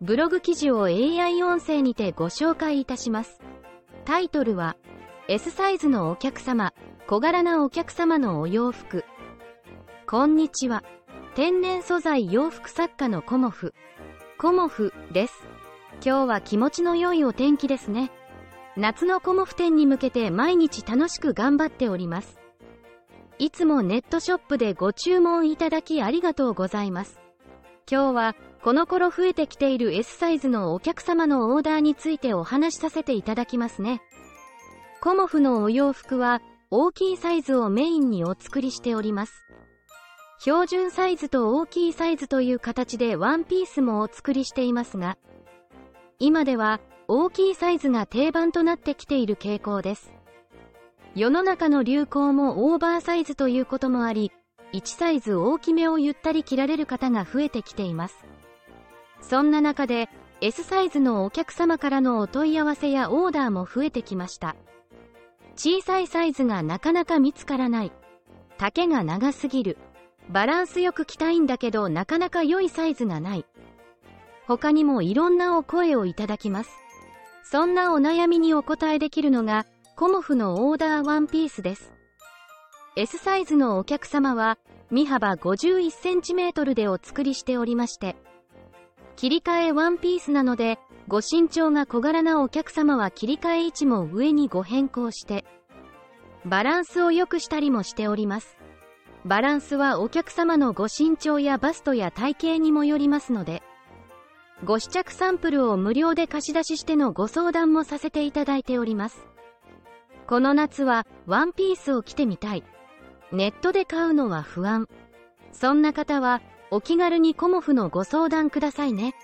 ブログ記事を AI 音声にてご紹介いたします。タイトルは、S サイズのお客様、小柄なお客様のお洋服。こんにちは。天然素材洋服作家のコモフ。コモフです。今日は気持ちの良いお天気ですね。夏のコモフ展に向けて毎日楽しく頑張っております。いつもネットショップでご注文いただきありがとうございます。今日はこの頃増えてきている S サイズのお客様のオーダーについてお話しさせていただきますね。コモフのお洋服は大きいサイズをメインにお作りしております。標準サイズと大きいサイズという形でワンピースもお作りしていますが、今では大きいサイズが定番となってきている傾向です。世の中の流行もオーバーサイズということもあり、1サイズ大きめをゆったり着られる方が増えてきています。そんな中で S サイズのお客様からのお問い合わせやオーダーも増えてきました。小さいサイズがなかなか見つからない。丈が長すぎる。バランスよく着たいんだけどなかなか良いサイズがない。他にもいろんなお声をいただきます。そんなお悩みにお答えできるのが、コモフのオーダーワンピースです。S サイズのお客様は、身幅 51cm でお作りしておりまして、切り替えワンピースなので、ご身長が小柄なお客様は切り替え位置も上にご変更して、バランスを良くしたりもしております。バランスはお客様のご身長やバストや体型にもよりますので、ご試着サンプルを無料で貸し出ししてのご相談もさせていただいております。この夏はワンピースを着てみたい。ネットで買うのは不安。そんな方はお気軽にコモフのご相談くださいね。